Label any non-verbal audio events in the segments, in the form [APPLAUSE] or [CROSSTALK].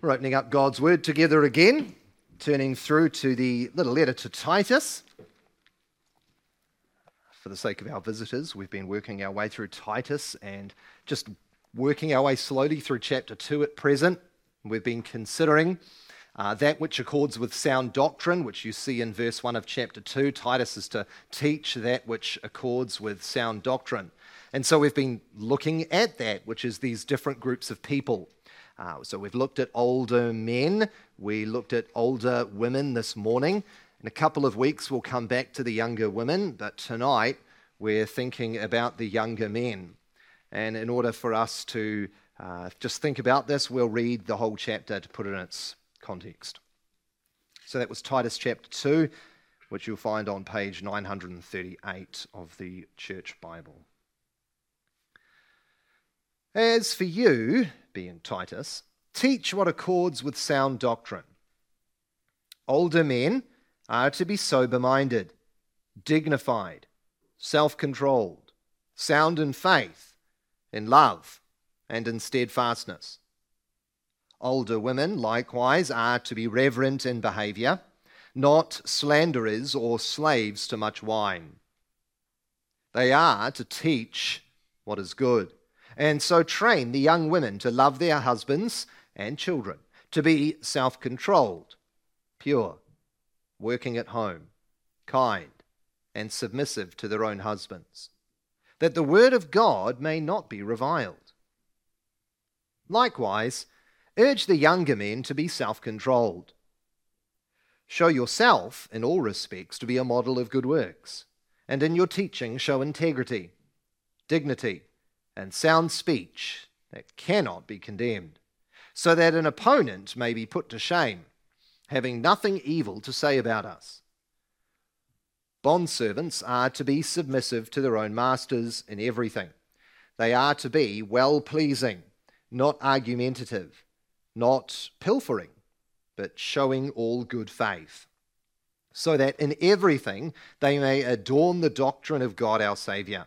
We're opening up God's Word together again, turning through to the little letter to Titus. For the sake of our visitors, we've been working our way through Titus and just working our way slowly through chapter 2 at present. We've been considering uh, that which accords with sound doctrine, which you see in verse 1 of chapter 2. Titus is to teach that which accords with sound doctrine. And so we've been looking at that, which is these different groups of people uh, so we've looked at older men, we looked at older women this morning. In a couple of weeks, we'll come back to the younger women, but tonight we're thinking about the younger men. And in order for us to uh, just think about this, we'll read the whole chapter to put it in its context. So that was Titus chapter 2, which you'll find on page 938 of the Church Bible. As for you, being Titus, teach what accords with sound doctrine. Older men are to be sober minded, dignified, self controlled, sound in faith, in love, and in steadfastness. Older women, likewise, are to be reverent in behavior, not slanderers or slaves to much wine. They are to teach what is good and so train the young women to love their husbands and children, to be self controlled, pure, working at home, kind, and submissive to their own husbands, that the word of God may not be reviled. Likewise, urge the younger men to be self controlled. Show yourself, in all respects, to be a model of good works, and in your teaching show integrity, dignity, and sound speech that cannot be condemned, so that an opponent may be put to shame, having nothing evil to say about us. Bondservants are to be submissive to their own masters in everything. They are to be well pleasing, not argumentative, not pilfering, but showing all good faith, so that in everything they may adorn the doctrine of God our Saviour.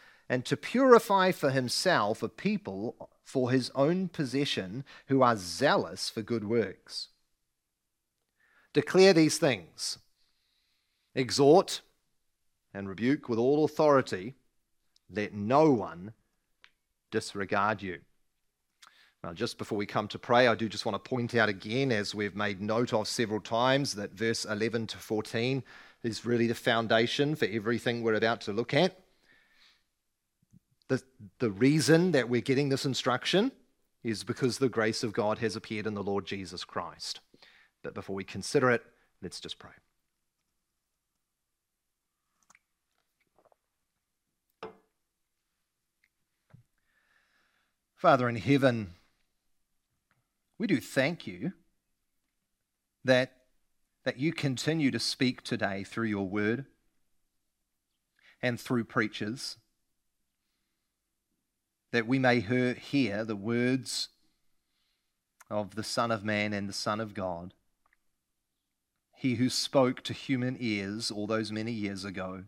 and to purify for himself a people for his own possession who are zealous for good works. Declare these things, exhort and rebuke with all authority. Let no one disregard you. Now, just before we come to pray, I do just want to point out again, as we've made note of several times, that verse 11 to 14 is really the foundation for everything we're about to look at. The, the reason that we're getting this instruction is because the grace of God has appeared in the Lord Jesus Christ. But before we consider it, let's just pray. Father in heaven, we do thank you that, that you continue to speak today through your word and through preachers that we may hear the words of the Son of Man and the Son of God, he who spoke to human ears all those many years ago,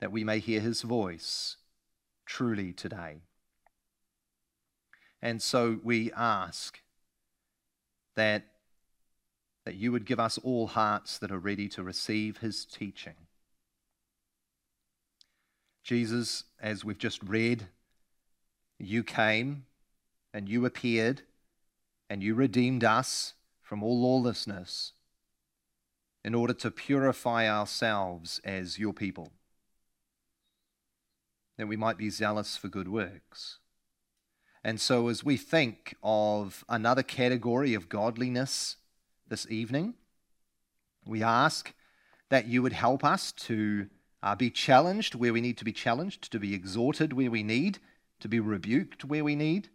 that we may hear his voice truly today. And so we ask that, that you would give us all hearts that are ready to receive his teaching. Jesus, as we've just read, you came and you appeared and you redeemed us from all lawlessness in order to purify ourselves as your people, that we might be zealous for good works. And so, as we think of another category of godliness this evening, we ask that you would help us to uh, be challenged where we need to be challenged, to be exhorted where we need, to be rebuked where we need.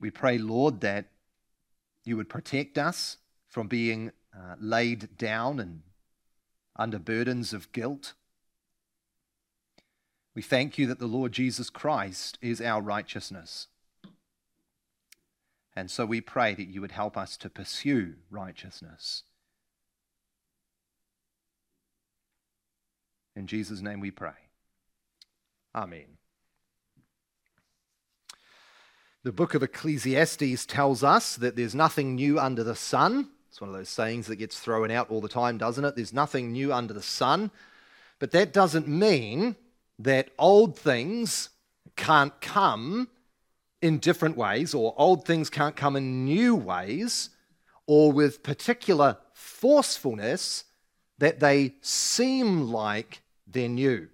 We pray, Lord, that you would protect us from being uh, laid down and under burdens of guilt. We thank you that the Lord Jesus Christ is our righteousness. And so we pray that you would help us to pursue righteousness. In Jesus' name we pray. Amen. The book of Ecclesiastes tells us that there's nothing new under the sun. It's one of those sayings that gets thrown out all the time, doesn't it? There's nothing new under the sun. But that doesn't mean that old things can't come in different ways, or old things can't come in new ways, or with particular forcefulness that they seem like they're new.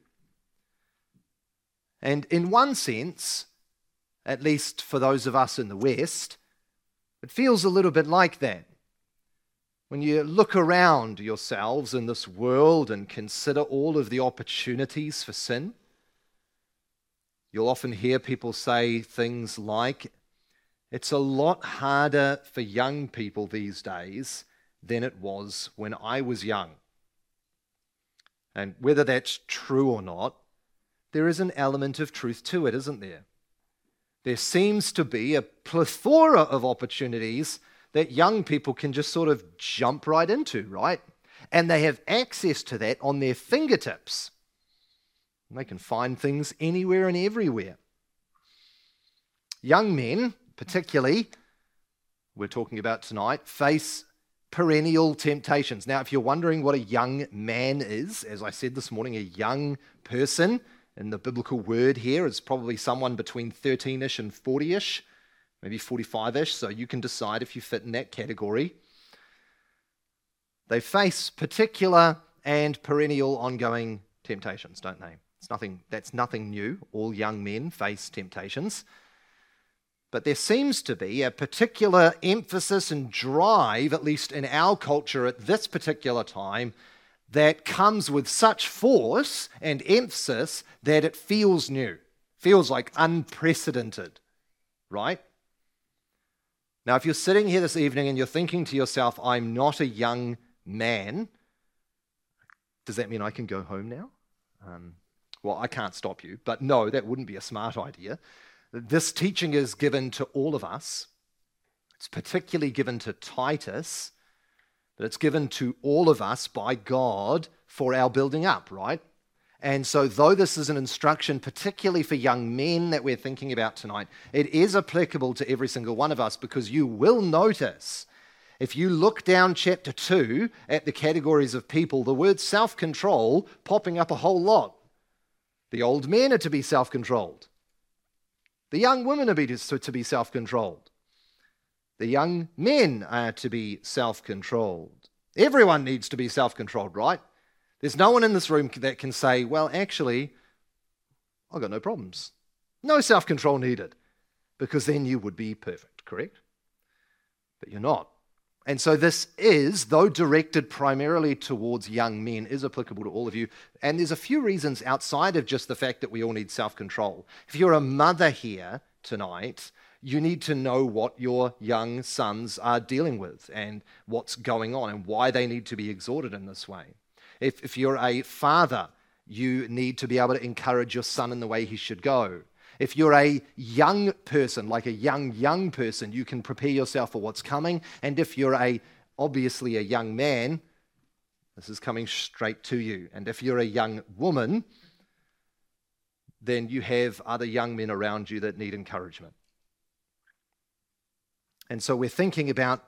And in one sense, at least for those of us in the West, it feels a little bit like that. When you look around yourselves in this world and consider all of the opportunities for sin, You'll often hear people say things like, it's a lot harder for young people these days than it was when I was young. And whether that's true or not, there is an element of truth to it, isn't there? There seems to be a plethora of opportunities that young people can just sort of jump right into, right? And they have access to that on their fingertips. And They can find things anywhere and everywhere. Young men, particularly, we're talking about tonight, face perennial temptations. Now, if you're wondering what a young man is, as I said this morning, a young person, and the biblical word here is probably someone between 13 ish and 40 ish, maybe 45 ish, so you can decide if you fit in that category. They face particular and perennial ongoing temptations, don't they? It's nothing, that's nothing new. All young men face temptations. But there seems to be a particular emphasis and drive, at least in our culture at this particular time, that comes with such force and emphasis that it feels new, feels like unprecedented, right? Now, if you're sitting here this evening and you're thinking to yourself, I'm not a young man, does that mean I can go home now? Um, well, I can't stop you, but no, that wouldn't be a smart idea. This teaching is given to all of us. It's particularly given to Titus, but it's given to all of us by God for our building up, right? And so, though this is an instruction, particularly for young men that we're thinking about tonight, it is applicable to every single one of us because you will notice if you look down chapter 2 at the categories of people, the word self control popping up a whole lot. The old men are to be self controlled. The young women are to be self controlled. The young men are to be self controlled. Everyone needs to be self controlled, right? There's no one in this room that can say, well, actually, I've got no problems. No self control needed, because then you would be perfect, correct? But you're not. And so this is, though directed primarily towards young men, is applicable to all of you. And there's a few reasons outside of just the fact that we all need self control. If you're a mother here tonight, you need to know what your young sons are dealing with and what's going on and why they need to be exhorted in this way. If, if you're a father, you need to be able to encourage your son in the way he should go. If you're a young person, like a young, young person, you can prepare yourself for what's coming. And if you're a, obviously a young man, this is coming straight to you. And if you're a young woman, then you have other young men around you that need encouragement. And so we're thinking about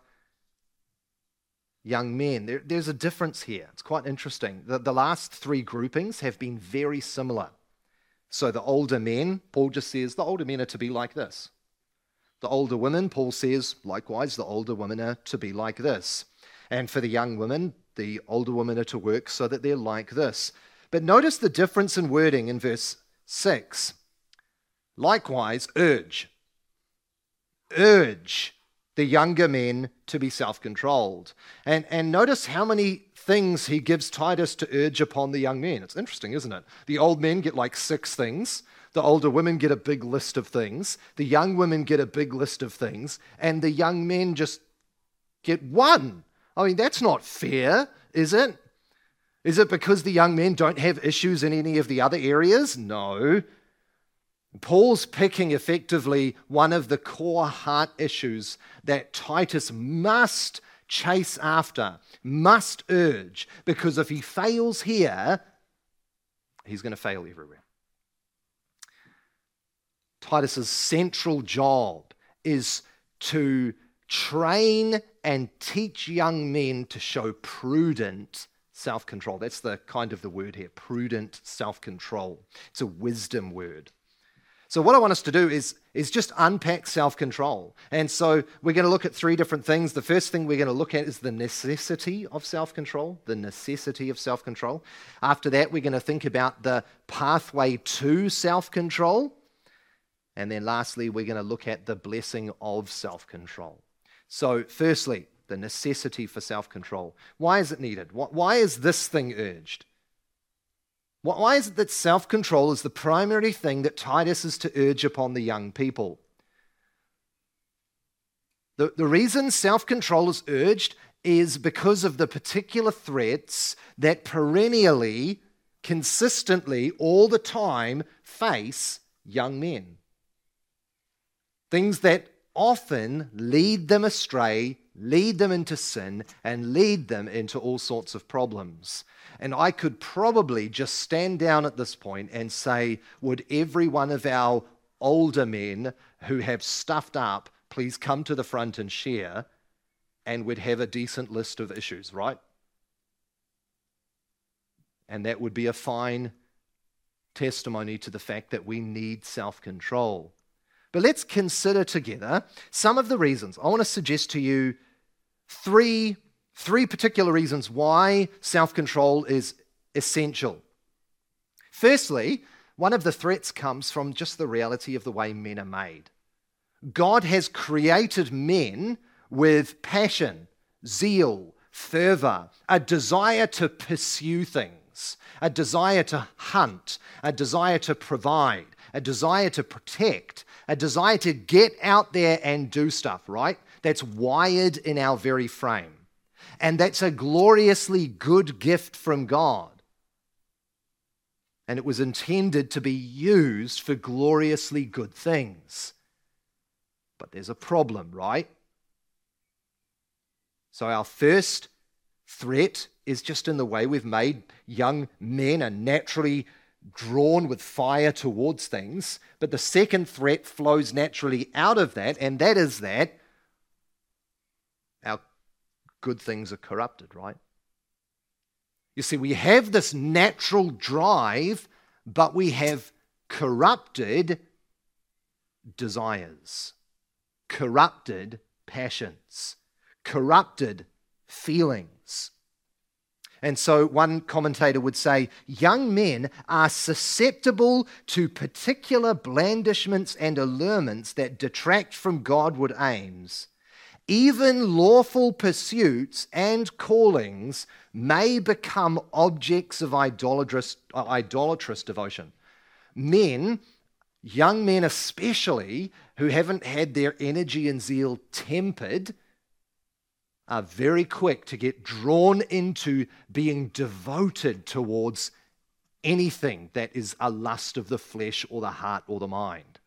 young men. There, there's a difference here. It's quite interesting. The, the last three groupings have been very similar. So the older men, Paul just says the older men are to be like this. The older women, Paul says, likewise, the older women are to be like this. And for the young women, the older women are to work so that they're like this. But notice the difference in wording in verse 6. Likewise, urge. Urge the younger men to be self controlled. And, and notice how many things he gives Titus to urge upon the young men. It's interesting, isn't it? The old men get like six things, the older women get a big list of things, the young women get a big list of things, and the young men just get one. I mean, that's not fair, is it? Is it because the young men don't have issues in any of the other areas? No. Paul's picking effectively one of the core heart issues that Titus must chase after, must urge, because if he fails here, he's going to fail everywhere. Titus's central job is to train and teach young men to show prudent self control. That's the kind of the word here prudent self control. It's a wisdom word. So, what I want us to do is, is just unpack self control. And so, we're going to look at three different things. The first thing we're going to look at is the necessity of self control, the necessity of self control. After that, we're going to think about the pathway to self control. And then, lastly, we're going to look at the blessing of self control. So, firstly, the necessity for self control. Why is it needed? Why is this thing urged? Why is it that self control is the primary thing that Titus is to urge upon the young people? The, the reason self control is urged is because of the particular threats that perennially, consistently, all the time face young men. Things that often lead them astray, lead them into sin, and lead them into all sorts of problems. And I could probably just stand down at this point and say, Would every one of our older men who have stuffed up please come to the front and share? And we'd have a decent list of issues, right? And that would be a fine testimony to the fact that we need self control. But let's consider together some of the reasons. I want to suggest to you three Three particular reasons why self control is essential. Firstly, one of the threats comes from just the reality of the way men are made. God has created men with passion, zeal, fervor, a desire to pursue things, a desire to hunt, a desire to provide, a desire to protect, a desire to get out there and do stuff, right? That's wired in our very frame. And that's a gloriously good gift from God. And it was intended to be used for gloriously good things. But there's a problem, right? So, our first threat is just in the way we've made young men are naturally drawn with fire towards things. But the second threat flows naturally out of that, and that is that good things are corrupted, right? You see, we have this natural drive, but we have corrupted desires, corrupted passions, corrupted feelings. And so one commentator would say young men are susceptible to particular blandishments and allurements that detract from Godward aims even lawful pursuits and callings may become objects of idolatrous, idolatrous devotion. Men, young men especially, who haven't had their energy and zeal tempered, are very quick to get drawn into being devoted towards anything that is a lust of the flesh or the heart or the mind.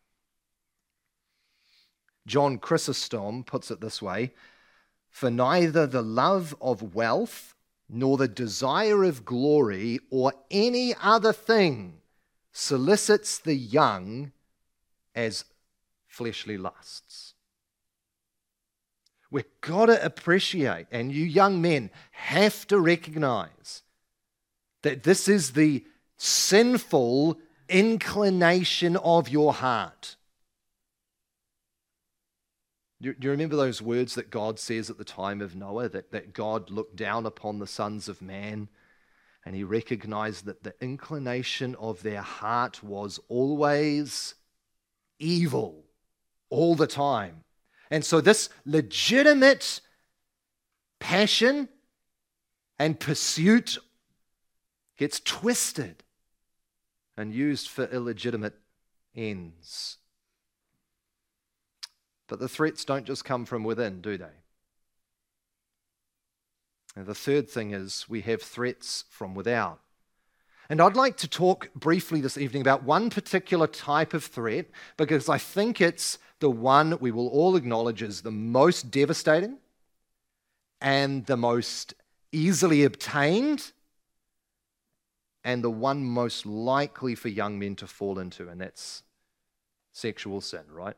John Chrysostom puts it this way For neither the love of wealth, nor the desire of glory, or any other thing solicits the young as fleshly lusts. We've got to appreciate, and you young men have to recognize that this is the sinful inclination of your heart. Do you remember those words that God says at the time of Noah that, that God looked down upon the sons of man and he recognized that the inclination of their heart was always evil all the time. And so, this legitimate passion and pursuit gets twisted and used for illegitimate ends. But the threats don't just come from within, do they? And the third thing is we have threats from without. And I'd like to talk briefly this evening about one particular type of threat because I think it's the one we will all acknowledge is the most devastating and the most easily obtained and the one most likely for young men to fall into, and that's sexual sin, right?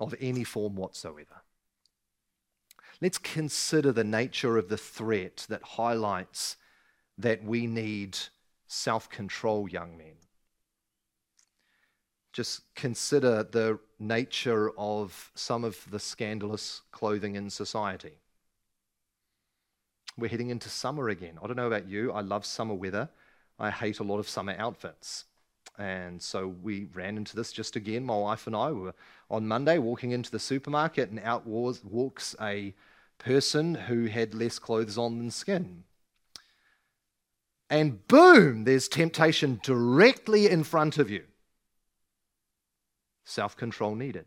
Of any form whatsoever. Let's consider the nature of the threat that highlights that we need self control, young men. Just consider the nature of some of the scandalous clothing in society. We're heading into summer again. I don't know about you, I love summer weather. I hate a lot of summer outfits. And so we ran into this just again. My wife and I were on Monday walking into the supermarket, and out walks a person who had less clothes on than skin. And boom, there's temptation directly in front of you. Self control needed.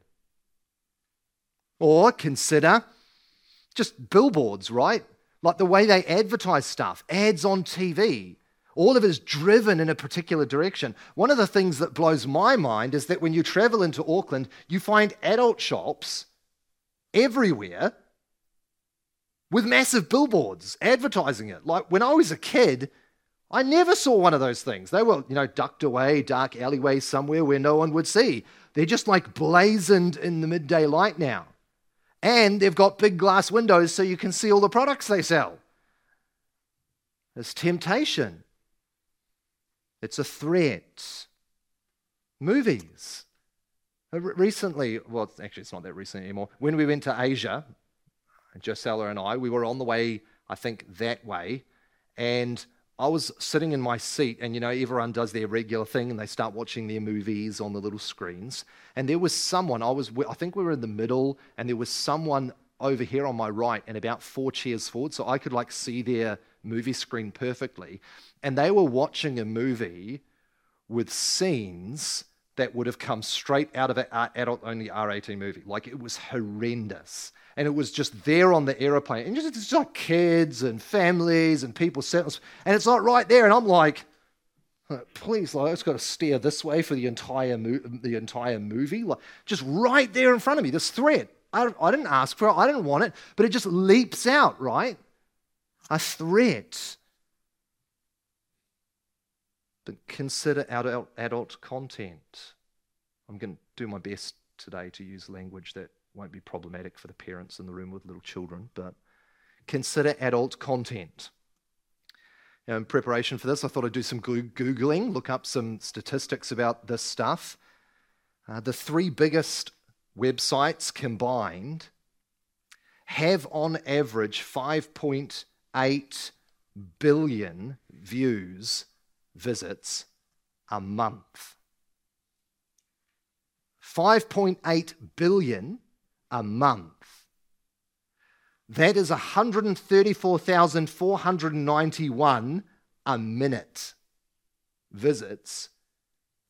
Or consider just billboards, right? Like the way they advertise stuff, ads on TV. All of it is driven in a particular direction. One of the things that blows my mind is that when you travel into Auckland, you find adult shops everywhere with massive billboards advertising it. Like when I was a kid, I never saw one of those things. They were, you know, ducked away, dark alleyways somewhere where no one would see. They're just like blazoned in the midday light now. And they've got big glass windows so you can see all the products they sell. It's temptation, it's a threat. Movies. Uh, recently, well, actually, it's not that recent anymore. When we went to Asia, Josella and I, we were on the way, I think, that way. And I was sitting in my seat, and you know, everyone does their regular thing and they start watching their movies on the little screens. And there was someone, I was, I think we were in the middle, and there was someone over here on my right and about four chairs forward, so I could like see their movie screen perfectly. And they were watching a movie with scenes that would have come straight out of an adult only R18 movie. Like it was horrendous and it was just there on the aeroplane. And just, it's just like kids and families and people sitting, and it's like right there. And I'm like, please, like, I've got to steer this way for the entire, mo- the entire movie. Like, just right there in front of me, this threat. I, I didn't ask for it, I didn't want it, but it just leaps out, right? A threat. But consider adult, adult content. I'm going to do my best today to use language that won't be problematic for the parents in the room with little children, but consider adult content. Now, in preparation for this, I thought I'd do some Googling, look up some statistics about this stuff. Uh, the three biggest websites combined have on average 5.8 billion views, visits a month. 5.8 billion a month. That is 134,491 a minute visits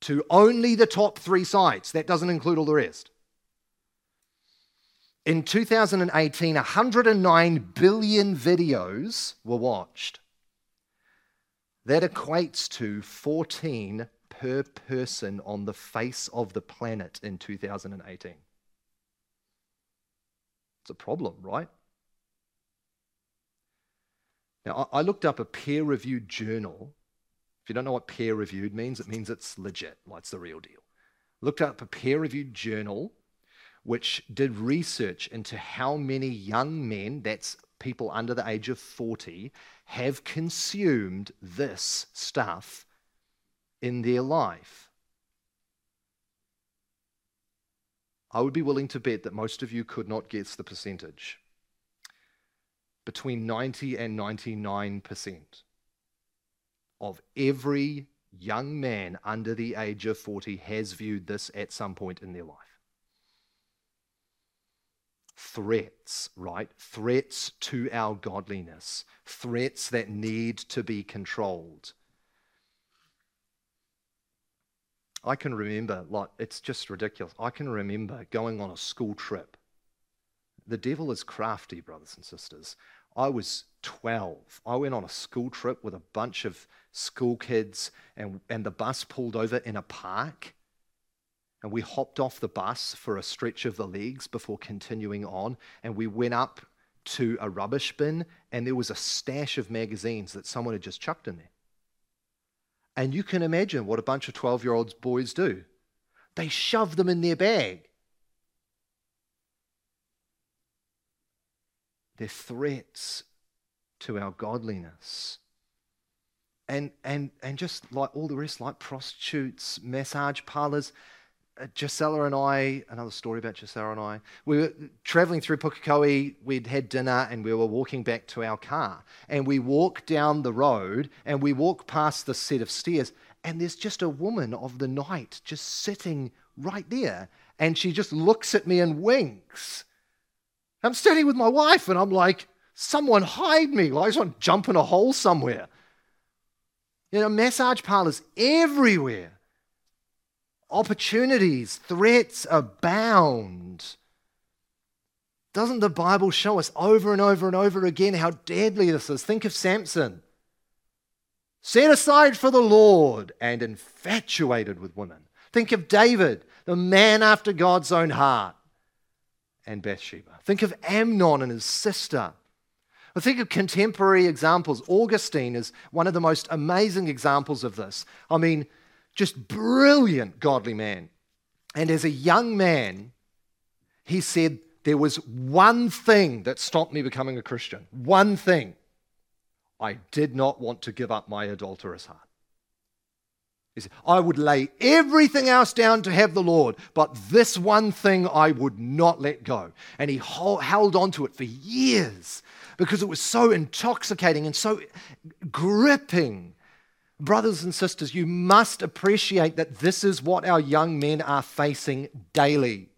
to only the top three sites. That doesn't include all the rest. In 2018, 109 billion videos were watched. That equates to 14 per person on the face of the planet in 2018. It's a problem, right? Now, I looked up a peer reviewed journal. If you don't know what peer reviewed means, it means it's legit, like it's the real deal. Looked up a peer reviewed journal which did research into how many young men, that's people under the age of 40, have consumed this stuff in their life. I would be willing to bet that most of you could not guess the percentage. Between 90 and 99% of every young man under the age of 40 has viewed this at some point in their life. Threats, right? Threats to our godliness, threats that need to be controlled. I can remember, like, it's just ridiculous. I can remember going on a school trip. The devil is crafty, brothers and sisters. I was 12. I went on a school trip with a bunch of school kids, and, and the bus pulled over in a park. And we hopped off the bus for a stretch of the legs before continuing on. And we went up to a rubbish bin, and there was a stash of magazines that someone had just chucked in there. And you can imagine what a bunch of 12 year olds boys do they shove them in their bag. They're threats to our godliness. And, and, and just like all the rest, like prostitutes, massage parlors, uh, Gisela and I, another story about Gisela and I, we were traveling through Pukekohe, we'd had dinner and we were walking back to our car. And we walk down the road and we walk past the set of stairs and there's just a woman of the night just sitting right there. And she just looks at me and winks. I'm standing with my wife and I'm like, someone hide me. Like I just want to jump in a hole somewhere. You know, massage parlors everywhere opportunities, threats abound. Doesn't the Bible show us over and over and over again how deadly this is? Think of Samson. Set aside for the Lord and infatuated with women. Think of David, the man after God's own heart, and Bathsheba. Think of Amnon and his sister. I think of contemporary examples. Augustine is one of the most amazing examples of this. I mean, just brilliant godly man. And as a young man, he said, There was one thing that stopped me becoming a Christian. One thing. I did not want to give up my adulterous heart. He said, I would lay everything else down to have the Lord, but this one thing I would not let go. And he held on to it for years because it was so intoxicating and so gripping Brothers and sisters, you must appreciate that this is what our young men are facing daily.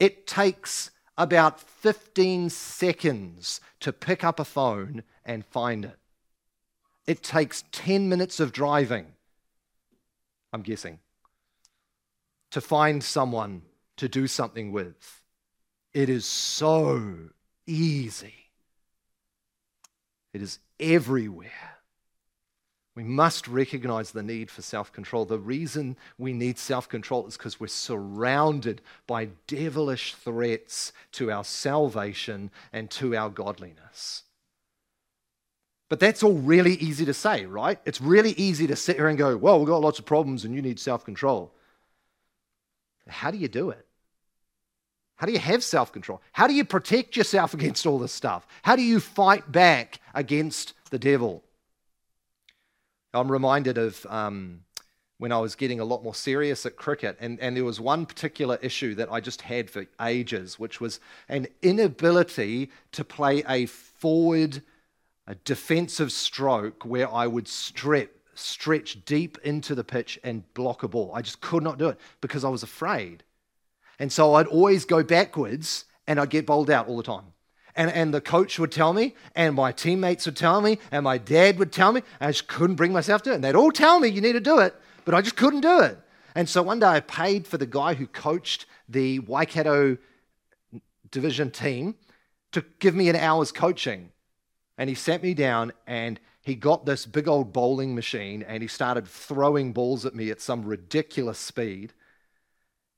It takes about 15 seconds to pick up a phone and find it. It takes 10 minutes of driving, I'm guessing, to find someone to do something with. It is so easy, it is everywhere. We must recognize the need for self control. The reason we need self control is because we're surrounded by devilish threats to our salvation and to our godliness. But that's all really easy to say, right? It's really easy to sit here and go, well, we've got lots of problems and you need self control. How do you do it? How do you have self control? How do you protect yourself [LAUGHS] against all this stuff? How do you fight back against the devil? I'm reminded of um, when I was getting a lot more serious at cricket, and, and there was one particular issue that I just had for ages, which was an inability to play a forward, a defensive stroke where I would strip, stretch deep into the pitch and block a ball. I just could not do it because I was afraid. And so I'd always go backwards and I'd get bowled out all the time. And, and the coach would tell me, and my teammates would tell me, and my dad would tell me. I just couldn't bring myself to it. And they'd all tell me, you need to do it, but I just couldn't do it. And so one day I paid for the guy who coached the Waikato division team to give me an hour's coaching. And he sat me down and he got this big old bowling machine and he started throwing balls at me at some ridiculous speed.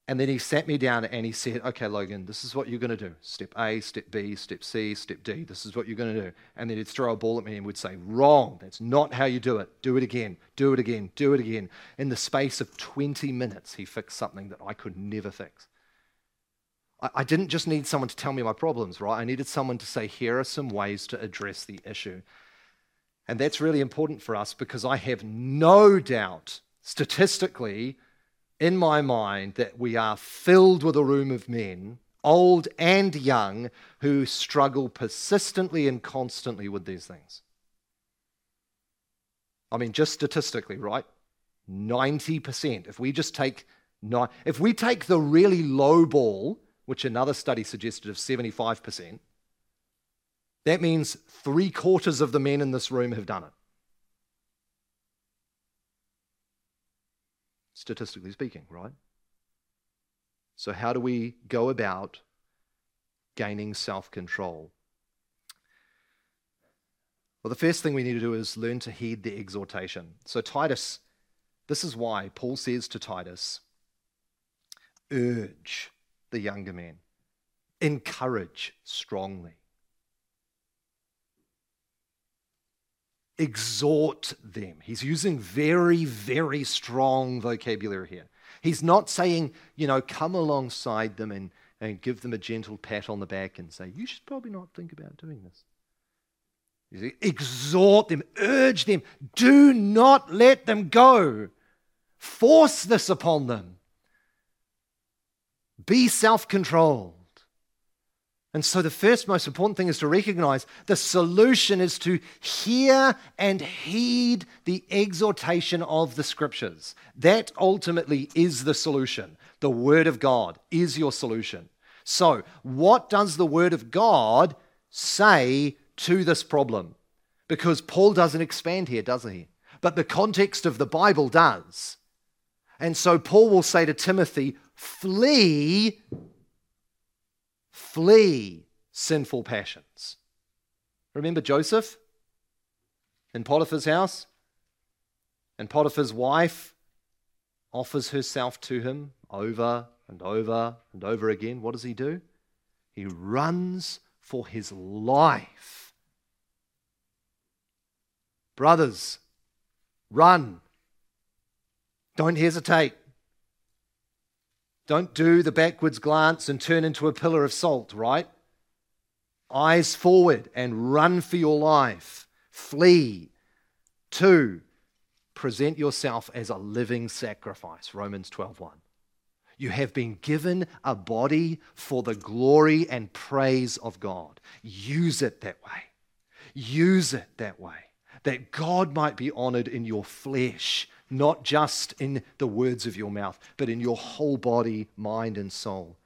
And then he sat me down and he said, Okay, Logan, this is what you're going to do. Step A, step B, step C, step D. This is what you're going to do. And then he'd throw a ball at me and would say, Wrong. That's not how you do it. Do it again. Do it again. Do it again. In the space of 20 minutes, he fixed something that I could never fix. I, I didn't just need someone to tell me my problems, right? I needed someone to say, Here are some ways to address the issue. And that's really important for us because I have no doubt, statistically, in my mind that we are filled with a room of men, old and young, who struggle persistently and constantly with these things. I mean, just statistically, right? 90%. If we just take if we take the really low ball which another study suggested of 75%, that means three quarters of the men in this room have done it. Statistically speaking, right? So, how do we go about gaining self control? Well, the first thing we need to do is learn to heed the exhortation. So, Titus, this is why Paul says to Titus, urge the younger men, encourage strongly, exhort them. He's using very, very strong vocabulary here. He's not saying, you know, come alongside them and, and give them a gentle pat on the back and say, you should probably not think about doing this. Exhort them, urge them, do not let them go. Force this upon them. Be self controlled. And so, the first most important thing is to recognize the solution is to hear and heed the exhortation of the scriptures. That ultimately is the solution. The Word of God is your solution. So, what does the Word of God say to this problem. Because Paul doesn't expand here, does he? But the context of the Bible does. And so Paul will say to Timothy, flee, flee sinful passions. Remember Joseph in Potiphar's house? And Potiphar's wife offers herself to him over and over and over again. What does he do? He runs for his life Brothers, run. Don't hesitate. Don't do the backwards glance and turn into a pillar of salt, right? Eyes forward and run for your life. Flee. Two, present yourself as a living sacrifice. Romans 12:1. You have been given a body for the glory and praise of God. Use it that way. Use it that way that God might be honored in your flesh, not just in the words of your mouth, but in your whole body, mind, and soul.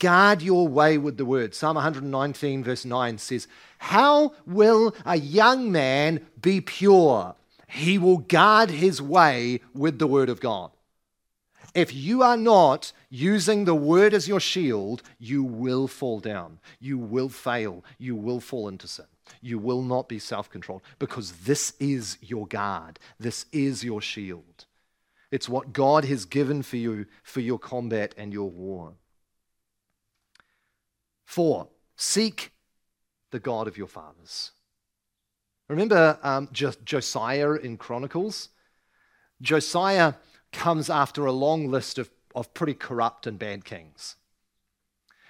Guard your way with the word. Psalm 119, verse 9 says, How will a young man be pure? He will guard his way with the word of God. If you are not using the word as your shield, you will fall down. You will fail. You will fall into sin. You will not be self controlled because this is your guard, this is your shield. It's what God has given for you for your combat and your war. Four, seek the God of your fathers. Remember um, Josiah in Chronicles? Josiah comes after a long list of, of pretty corrupt and bad kings.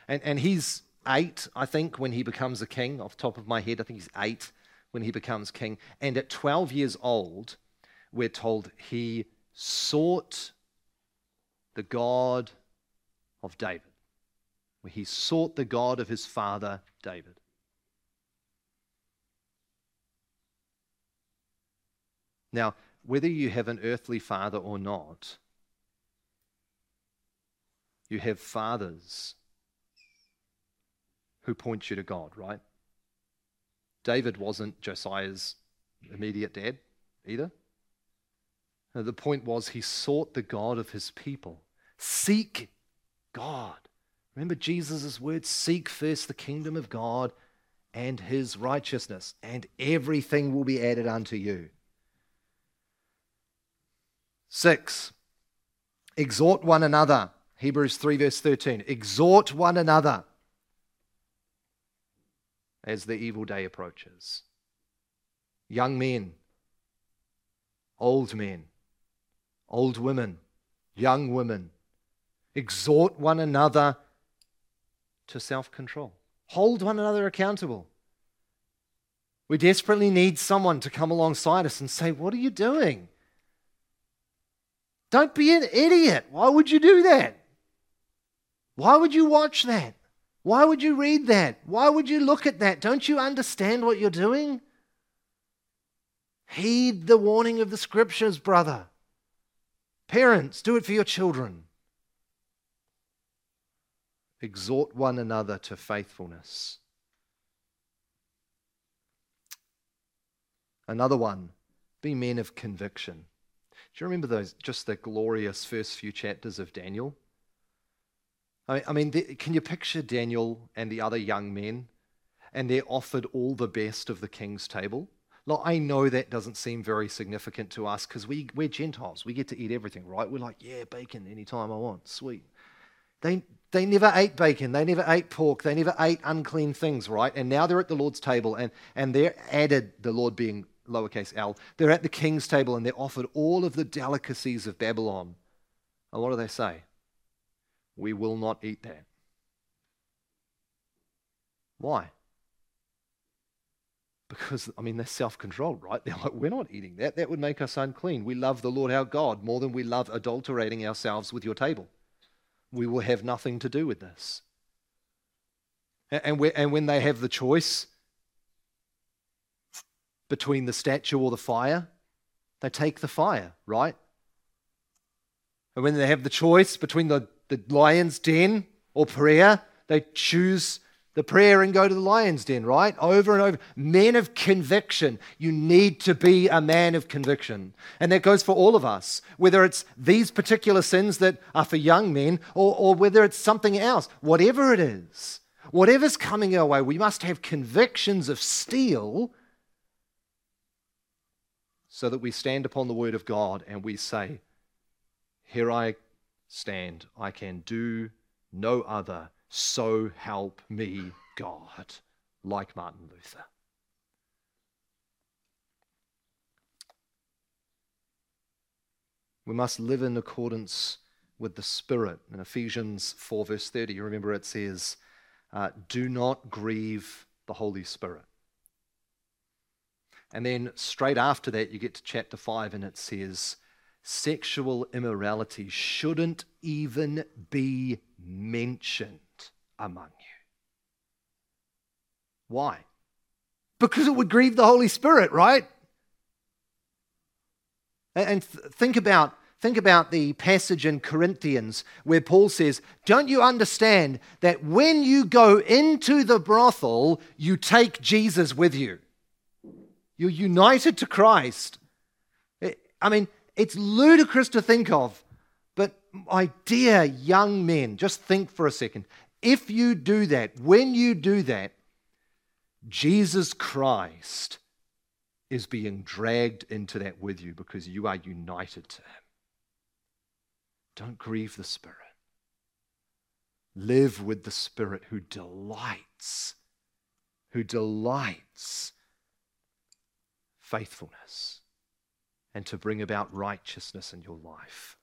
And, and he's eight, I think, when he becomes a king. Off the top of my head, I think he's eight when he becomes king. And at 12 years old, we're told he sought the God of David. Where he sought the God of his father David. Now, whether you have an earthly father or not, you have fathers who point you to God, right? David wasn't Josiah's immediate dad either. The point was he sought the God of his people. Seek God. Remember Jesus' words seek first the kingdom of God and his righteousness, and everything will be added unto you. Six, exhort one another. Hebrews 3, verse 13. Exhort one another as the evil day approaches. Young men, old men, old women, young women, exhort one another to self control. Hold one another accountable. We desperately need someone to come alongside us and say, What are you doing? Don't be an idiot. Why would you do that? Why would you watch that? Why would you read that? Why would you look at that? Don't you understand what you're doing? Heed the warning of the scriptures, brother. Parents, do it for your children. exhort one another to faithfulness. Another one, be men of conviction. Do you remember those, just the glorious first few chapters of Daniel? I, mean, can you picture Daniel and the other young men? And they're offered all the best of the king's table. Look, I know that doesn't seem very significant to us because we, we're Gentiles. We get to eat everything, right? We're like, yeah, bacon anytime I want. Sweet. They, they never ate bacon. They never ate pork. They never ate unclean things, right? And now they're at the Lord's table and, and they're added, the Lord being lowercase l, they're at the king's table and they're offered all of the delicacies of Babylon. And what do they say? We will not eat that. Why? Because, I mean, they're self controlled, right? [LAUGHS] They're like, we're not eating that. That would make us unclean. We love the Lord our God more than we love adulterating ourselves with your table. We will have nothing to do with this. And, and when they have the choice between the statue or the fire, they take the fire, right? And when they have the choice between the, the lion's den or prayer, they choose the prayer and go to the lion's den, right? Over and over. Men of conviction. You need to be a man of conviction. And that goes for all of us, whether it's these particular sins that are for young men or, or whether it's something else. Whatever it is, whatever's coming our way, we must have convictions of steel so that we stand upon the word of God and we say, Here I stand, I can do no other so help me God, like Martin Luther. We must live in accordance with the Spirit. In Ephesians 4, verse 30, you remember it says, uh, Do not grieve the Holy Spirit. And then straight after that, you get to chapter 5, and it says, Sexual immorality shouldn't even be mentioned among you. Why? Because it would grieve the Holy Spirit, right? And think about think about the passage in Corinthians where Paul says, "Don't you understand that when you go into the brothel, you take Jesus with you? You're united to Christ." I mean, it's ludicrous to think of, but my dear young men, just think for a second. If you do that, when you do that, Jesus Christ is being dragged into that with you because you are united to Him. Don't grieve the Spirit. Live with the Spirit who delights, who delights faithfulness and to bring about righteousness in your life.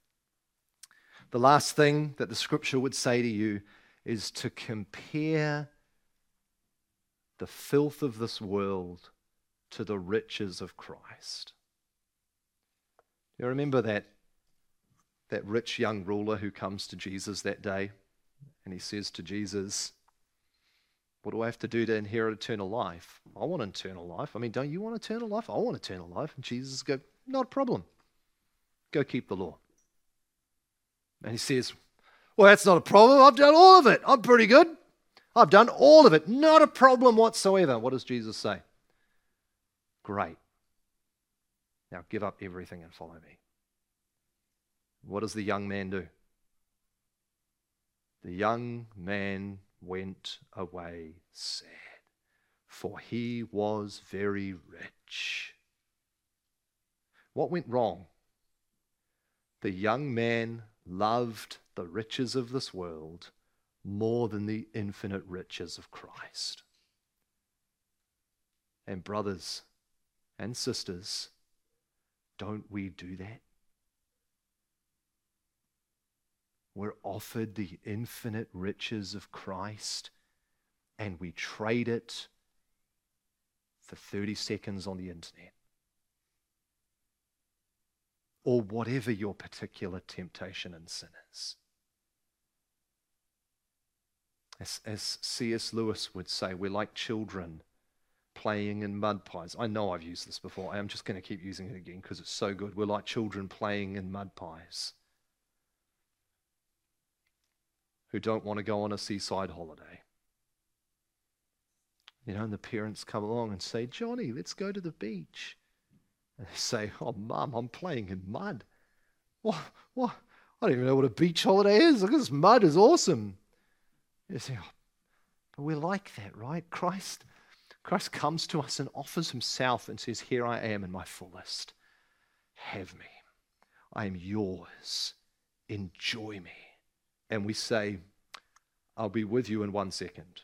The last thing that the scripture would say to you is to compare the filth of this world to the riches of Christ. You remember that, that rich young ruler who comes to Jesus that day and he says to Jesus, What do I have to do to inherit eternal life? I want eternal life. I mean, don't you want eternal life? I want eternal life. And Jesus goes, Not a problem. Go keep the law. And he says, well, that's not a problem. I've done all of it. I'm pretty good. I've done all of it. Not a problem whatsoever. What does Jesus say? Great. Now give up everything and follow me. What does the young man do? The young man went away sad, for he was very rich. What went wrong? The young man loved the riches of this world more than the infinite riches of Christ. And, brothers and sisters, don't we do that? We're offered the infinite riches of Christ and we trade it for 30 seconds on the internet. Or whatever your particular temptation and sin is. As, as C.S. Lewis would say, we're like children playing in mud pies. I know I've used this before. I am just going to keep using it again because it's so good. We're like children playing in mud pies who don't want to go on a seaside holiday. You know, and the parents come along and say, Johnny, let's go to the beach. And they say, Oh, mum, I'm playing in mud. What? What? I don't even know what a beach holiday is. Look, this mud is awesome. You say, oh, but we're like that, right? Christ, Christ comes to us and offers himself and says, Here I am in my fullest. Have me. I am yours. Enjoy me. And we say, I'll be with you in one second.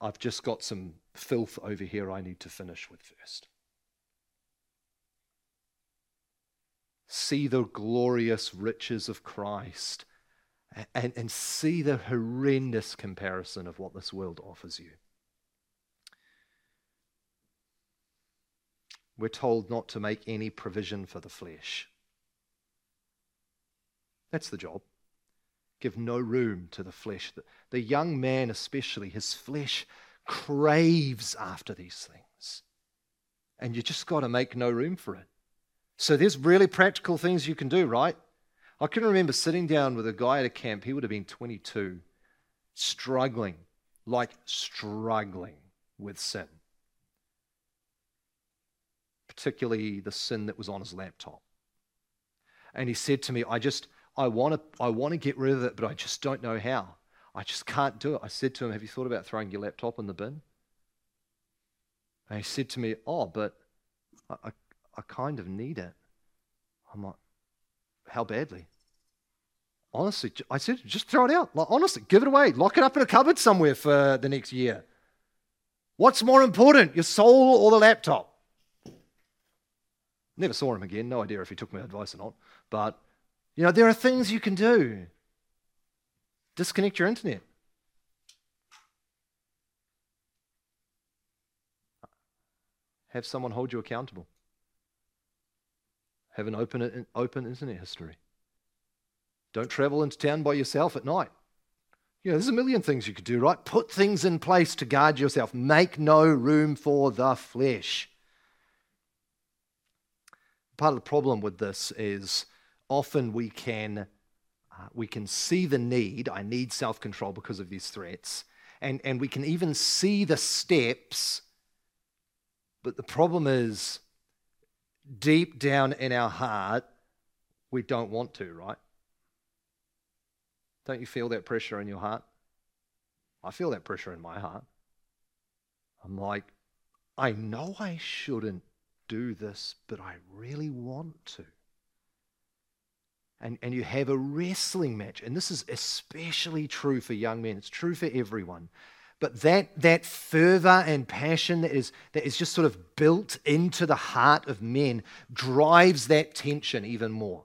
I've just got some filth over here I need to finish with first. See the glorious riches of Christ and, and see the horrendous comparison of what this world offers you. We're told not to make any provision for the flesh. That's the job. Give no room to the flesh. The, the young man, especially, his flesh craves after these things. And you just got to make no room for it. So there's really practical things you can do, right? I can remember sitting down with a guy at a camp, he would have been 22, struggling, like struggling with sin, particularly the sin that was on his laptop. And he said to me, I just, I want to, I want to get rid of it, but I just don't know how. I just can't do it. I said to him, Have you thought about throwing your laptop in the bin? And he said to me, Oh, but I, I, I kind of need it. I'm like, how badly? Honestly, I said, just throw it out. Like, honestly, give it away. Lock it up in a cupboard somewhere for the next year. What's more important, your soul or the laptop? Never saw him again. No idea if he took my advice or not. But, you know, there are things you can do. Disconnect your internet. Have someone hold you accountable. Have an open, open internet history. Don't travel into town by yourself at night. You know, there's a million things you could do, right? Put things in place to guard yourself. Make no room for the flesh. Part of the problem with this is often we can uh, we can see the need. I need self-control because of these threats, and and we can even see the steps. But the problem is deep down in our heart, we don't want to, right? Don't you feel that pressure in your heart? I feel that pressure in my heart. I'm like, I know I shouldn't do this, but I really want to. And, and you have a wrestling match. And this is especially true for young men, it's true for everyone. But that, that fervor and passion that is, that is just sort of built into the heart of men drives that tension even more.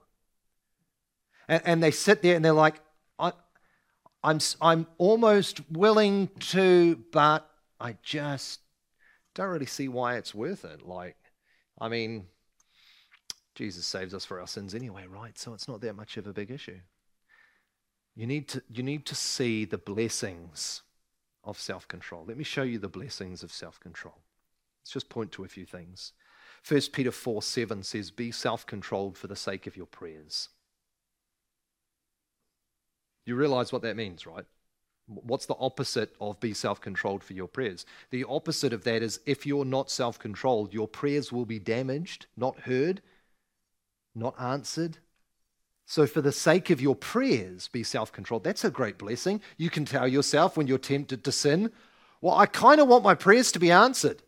And, and they sit there and they're like, I, I'm, I'm almost willing to, but I just don't really see why it's worth it. Like, I mean, Jesus saves us for our sins anyway, right? So it's not that much of a big issue. You need to, you need to see the blessings of self control. Let me show you the blessings of self control. Let's just point to a few things. 1 Peter 4 7 says, Be self controlled for the sake of your prayers. You realize what that means, right? What's the opposite of be self controlled for your prayers? The opposite of that is if you're not self controlled, your prayers will be damaged, not heard, not answered, so, for the sake of your prayers, be self controlled. That's a great blessing. You can tell yourself when you're tempted to sin, well, I kind of want my prayers to be answered.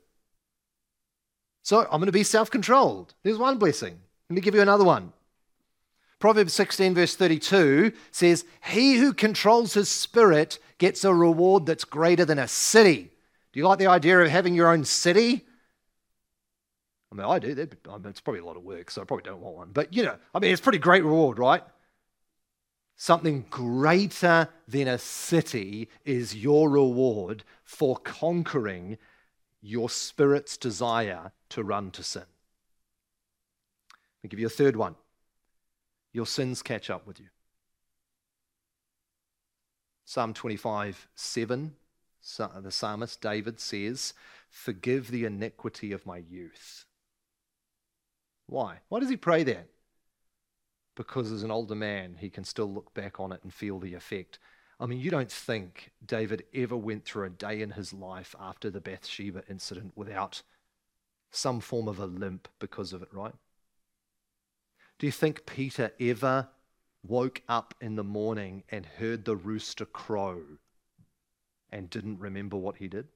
So, I'm going to be self controlled. There's one blessing. Let me give you another one. Proverbs 16, verse 32 says, He who controls his spirit gets a reward that's greater than a city. Do you like the idea of having your own city? I mean, I do. I mean, it's probably a lot of work, so I probably don't want one. But, you know, I mean, it's pretty great reward, right? Something greater than a city is your reward for conquering your spirit's desire to run to sin. Let me give you a third one. Your sins catch up with you. Psalm 25, 7, the psalmist David says, Forgive the iniquity of my youth. Why? Why does he pray that? Because as an older man, he can still look back on it and feel the effect. I mean, you don't think David ever went through a day in his life after the Bathsheba incident without some form of a limp because of it, right? Do you think Peter ever woke up in the morning and heard the rooster crow and didn't remember what he did?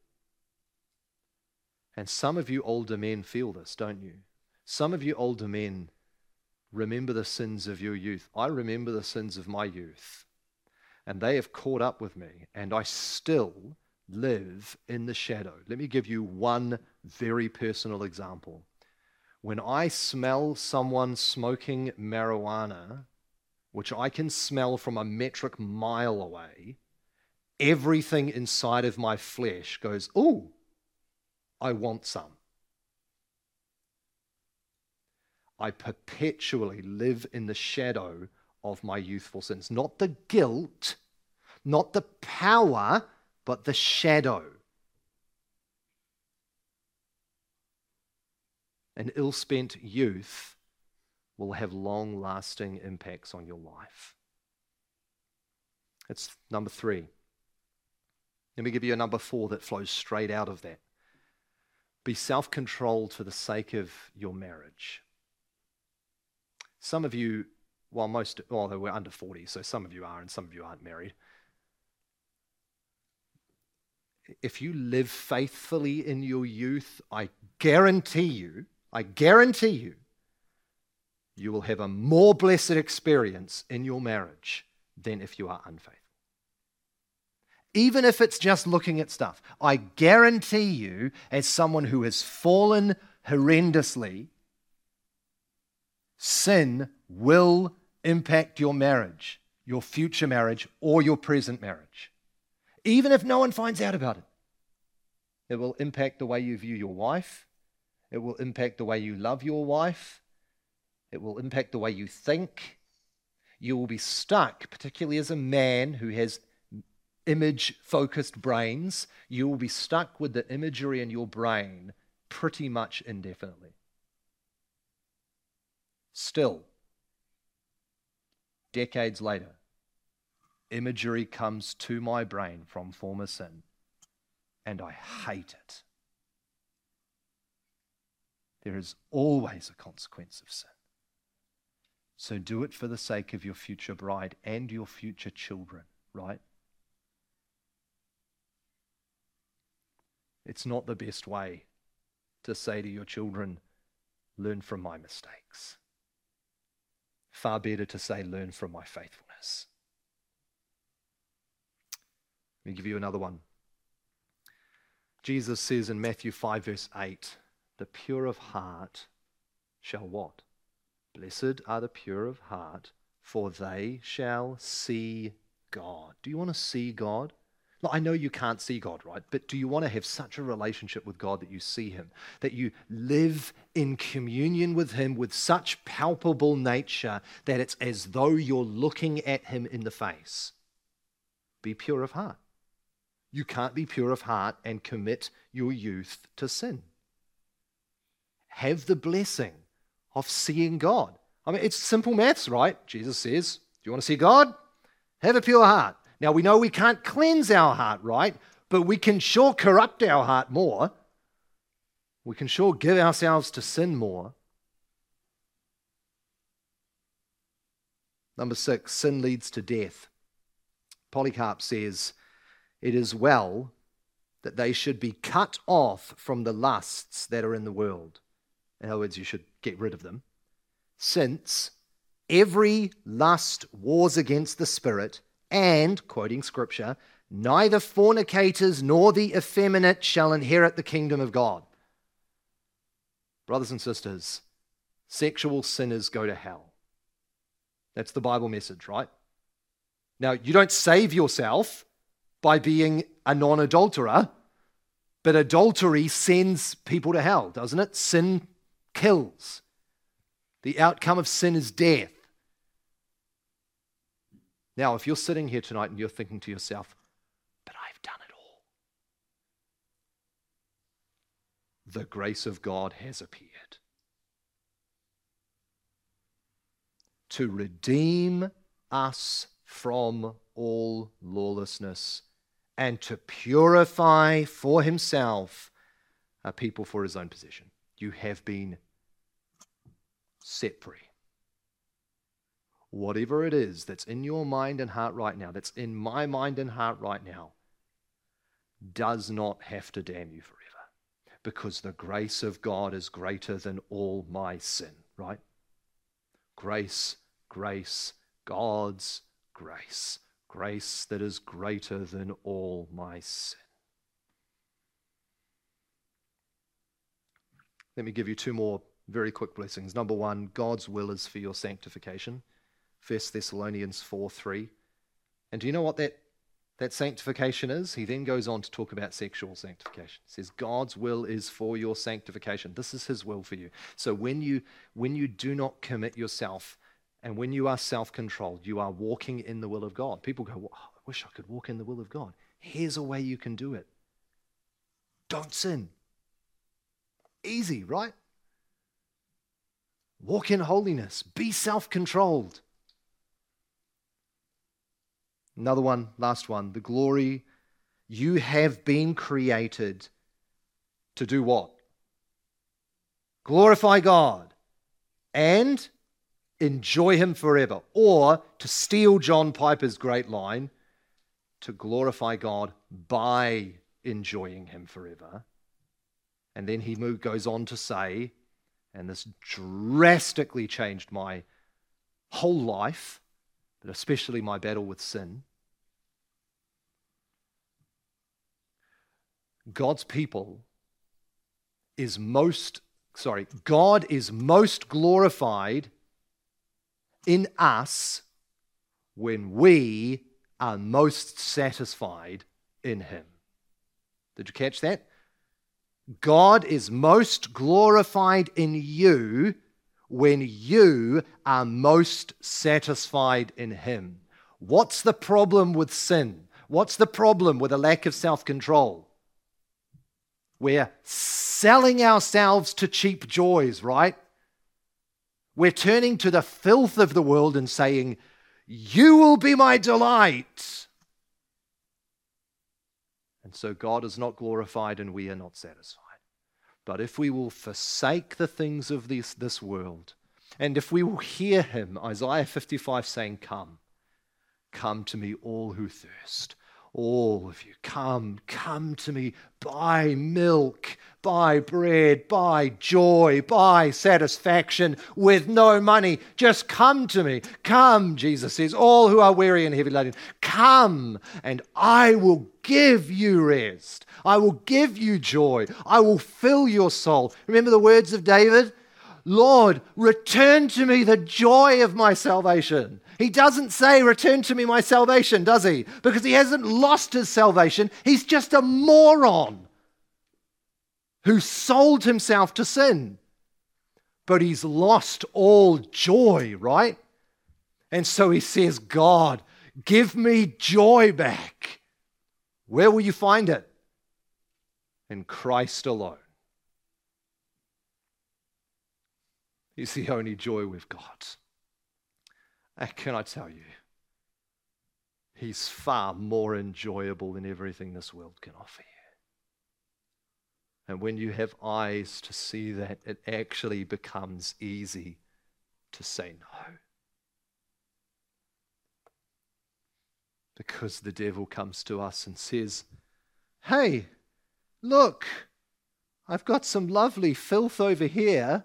And some of you older men feel this, don't you? Some of you older men remember the sins of your youth. I remember the sins of my youth, and they have caught up with me, and I still live in the shadow. Let me give you one very personal example. When I smell someone smoking marijuana, which I can smell from a metric mile away, everything inside of my flesh goes, Ooh, I want some. I perpetually live in the shadow of my youthful sins. Not the guilt, not the power, but the shadow. An ill spent youth will have long lasting impacts on your life. It's number three. Let me give you a number four that flows straight out of that. Be self controlled for the sake of your marriage. Some of you, well, most, although we're under 40, so some of you are and some of you aren't married. If you live faithfully in your youth, I guarantee you, I guarantee you, you will have a more blessed experience in your marriage than if you are unfaithful. Even if it's just looking at stuff, I guarantee you, as someone who has fallen horrendously, sin will impact your marriage, your future marriage, or your present marriage. Even if no one finds out about it, it will impact the way you view your wife. It will impact the way you love your wife. It will impact the way you think. You will be stuck, particularly as a man who has image focused brains, you will be stuck with the imagery in your brain pretty much indefinitely. Still, decades later, imagery comes to my brain from former sin, and I hate it. There is always a consequence of sin. So do it for the sake of your future bride and your future children, right? It's not the best way to say to your children, learn from my mistakes. Far better to say, Learn from my faithfulness. Let me give you another one. Jesus says in Matthew 5, verse 8, The pure of heart shall what? Blessed are the pure of heart, for they shall see God. Do you want to see God? I know you can't see God, right? But do you want to have such a relationship with God that you see Him, that you live in communion with Him with such palpable nature that it's as though you're looking at Him in the face? Be pure of heart. You can't be pure of heart and commit your youth to sin. Have the blessing of seeing God. I mean, it's simple maths, right? Jesus says, Do you want to see God? Have a pure heart. Now, we know we can't cleanse our heart, right? But we can sure corrupt our heart more. We can sure give ourselves to sin more. Number six, sin leads to death. Polycarp says, It is well that they should be cut off from the lusts that are in the world. In other words, you should get rid of them. Since every lust wars against the spirit and, quoting scripture, neither fornicators nor the effeminate shall inherit the kingdom of God. Brothers and sisters, sexual sinners go to hell. That's the Bible message, right? Now, you don't save yourself by being a non adulterer, but adultery sends people to hell, doesn't it? Sin kills. The outcome of sin is death. Now, if you're sitting here tonight and you're thinking to yourself, but I've done it all, the grace of God has appeared to redeem us from all lawlessness and to purify for himself a people for his own possession. You have been set free. Whatever it is that's in your mind and heart right now, that's in my mind and heart right now, does not have to damn you forever because the grace of God is greater than all my sin, right? Grace, grace, God's grace, grace that is greater than all my sin. Let me give you two more very quick blessings. Number one, God's will is for your sanctification. 1 Thessalonians 4 3. And do you know what that, that sanctification is? He then goes on to talk about sexual sanctification. He says, God's will is for your sanctification. This is his will for you. So when you when you do not commit yourself and when you are self controlled, you are walking in the will of God. People go, well, I wish I could walk in the will of God. Here's a way you can do it don't sin. Easy, right? Walk in holiness, be self controlled. Another one, last one. The glory you have been created to do what? Glorify God and enjoy Him forever. Or, to steal John Piper's great line, to glorify God by enjoying Him forever. And then he goes on to say, and this drastically changed my whole life, but especially my battle with sin. God's people is most, sorry, God is most glorified in us when we are most satisfied in Him. Did you catch that? God is most glorified in you when you are most satisfied in Him. What's the problem with sin? What's the problem with a lack of self control? We're selling ourselves to cheap joys, right? We're turning to the filth of the world and saying, You will be my delight. And so God is not glorified and we are not satisfied. But if we will forsake the things of this, this world, and if we will hear him, Isaiah 55 saying, Come, come to me, all who thirst all of you, come, come to me, buy milk, buy bread, buy joy, buy satisfaction with no money. Just come to me. Come, Jesus says, all who are weary and heavy laden, come, and I will give you rest. I will give you joy. I will fill your soul. Remember the words of David? Lord, return to me the joy of my salvation. He doesn't say, Return to me my salvation, does he? Because he hasn't lost his salvation. He's just a moron who sold himself to sin. But he's lost all joy, right? And so he says, God, give me joy back. Where will you find it? In Christ alone. He's the only joy we've got. And can I tell you, he's far more enjoyable than everything this world can offer you. And when you have eyes to see that, it actually becomes easy to say no. Because the devil comes to us and says, Hey, look, I've got some lovely filth over here.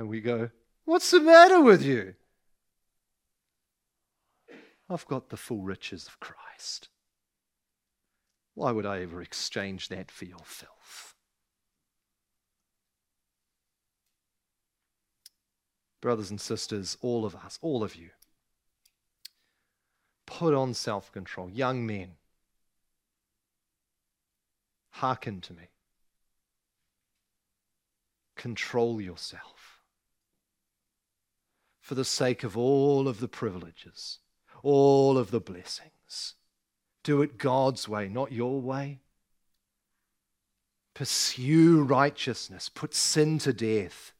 And we go, What's the matter with you? I've got the full riches of Christ. Why would I ever exchange that for your filth? Brothers and sisters, all of us, all of you, put on self control. Young men, hearken to me. Control yourself for the sake of all of the privileges, all of the blessings. Do it God's way, not your way. Pursue righteousness, put sin to death.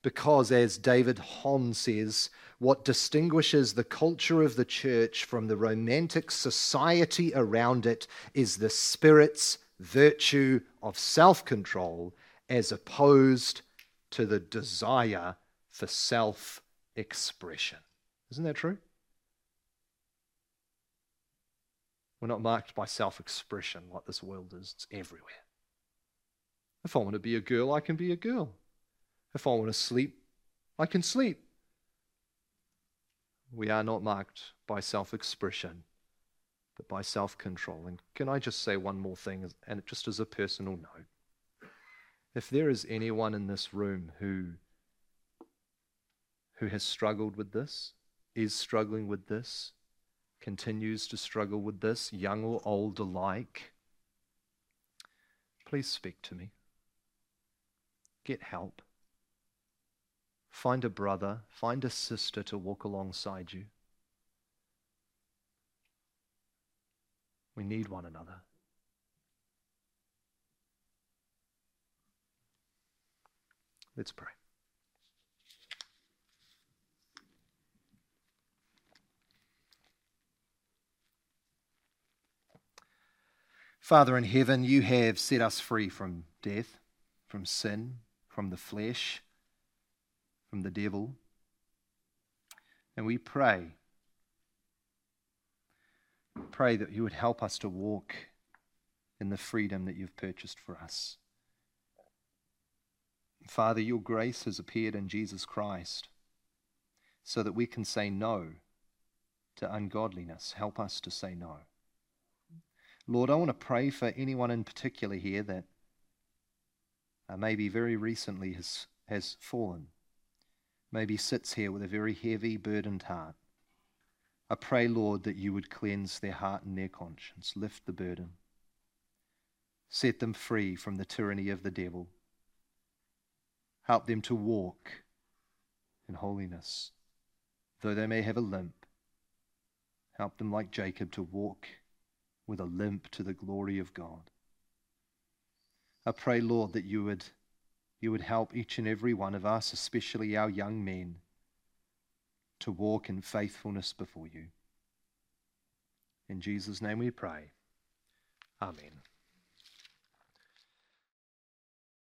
Because, as David Hon says, what distinguishes the culture of the church from the romantic society around it is the Spirit's virtue of self control as opposed to the desire for self expression. Isn't that true? We're not marked by self expression like this world is, it's everywhere. If I want to be a girl, I can be a girl. If I want to sleep, I can sleep. We are not marked by self expression, but by self control. And can I just say one more thing, and just as a personal note? If there is anyone in this room who, who has struggled with this, is struggling with this, continues to struggle with this, young or old alike, please speak to me. Get help. Find a brother, find a sister to walk alongside you. We need one another. Let's pray. Father in heaven, you have set us free from death, from sin, from the flesh, from the devil. And we pray, pray that you would help us to walk in the freedom that you've purchased for us. Father, your grace has appeared in Jesus Christ so that we can say no to ungodliness. Help us to say no. Lord, I want to pray for anyone in particular here that uh, maybe very recently has, has fallen, maybe sits here with a very heavy, burdened heart. I pray, Lord, that you would cleanse their heart and their conscience, lift the burden, set them free from the tyranny of the devil, help them to walk in holiness, though they may have a limp. Help them, like Jacob, to walk with a limp to the glory of God. I pray, Lord, that you would, you would help each and every one of us, especially our young men, to walk in faithfulness before you. In Jesus' name we pray. Amen.